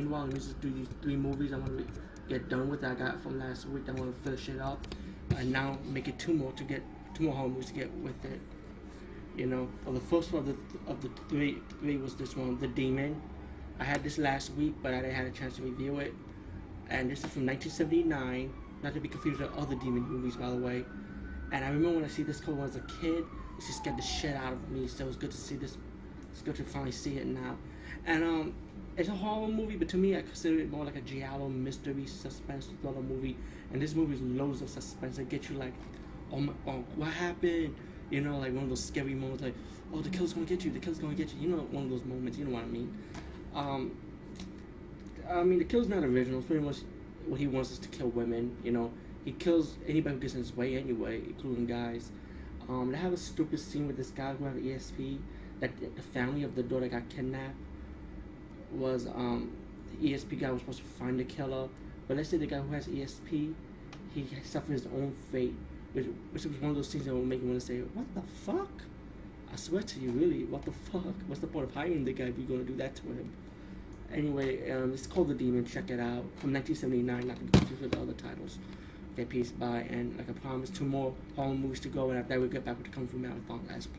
Meanwhile, me just do these three movies I'm gonna get done with that I got from last week. I want to finish it up, and now make it two more to get two more horror movies to get with it. You know, well, the first one of the of the three three was this one, The Demon. I had this last week, but I didn't have a chance to review it. And this is from 1979, not to be confused with other Demon movies, by the way. And I remember when I see this cover was a kid, it just scared the shit out of me. So it was good to see this. It's good to finally see it now. And um, it's a horror movie, but to me, I consider it more like a giallo mystery suspense thriller movie. And this movie is loads of suspense. It gets you like, oh my, oh, what happened? You know, like one of those scary moments, like, oh, the killer's gonna get you. The killer's gonna get you. You know, one of those moments. You know what I mean? Um, I mean, the killer's not original. It's pretty much what he wants is to kill women. You know, he kills anybody who gets in his way anyway, including guys. Um, they have a stupid scene with this guy who had ESP. That the family of the daughter got kidnapped was um, the ESP guy was supposed to find the killer, but let's say the guy who has ESP, he suffered his own fate, which, which was one of those things that will make you want to say, "What the fuck?" I swear to you, really, what the fuck? What's the point of hiring the guy if you're gonna do that to him? Anyway, um, it's called The Demon. Check it out from 1979. Not to confused with the other titles. Okay, peace, bye. And like I promised, two more horror movies to go, and after that we'll get back with the Kung Fu Marathon as planned.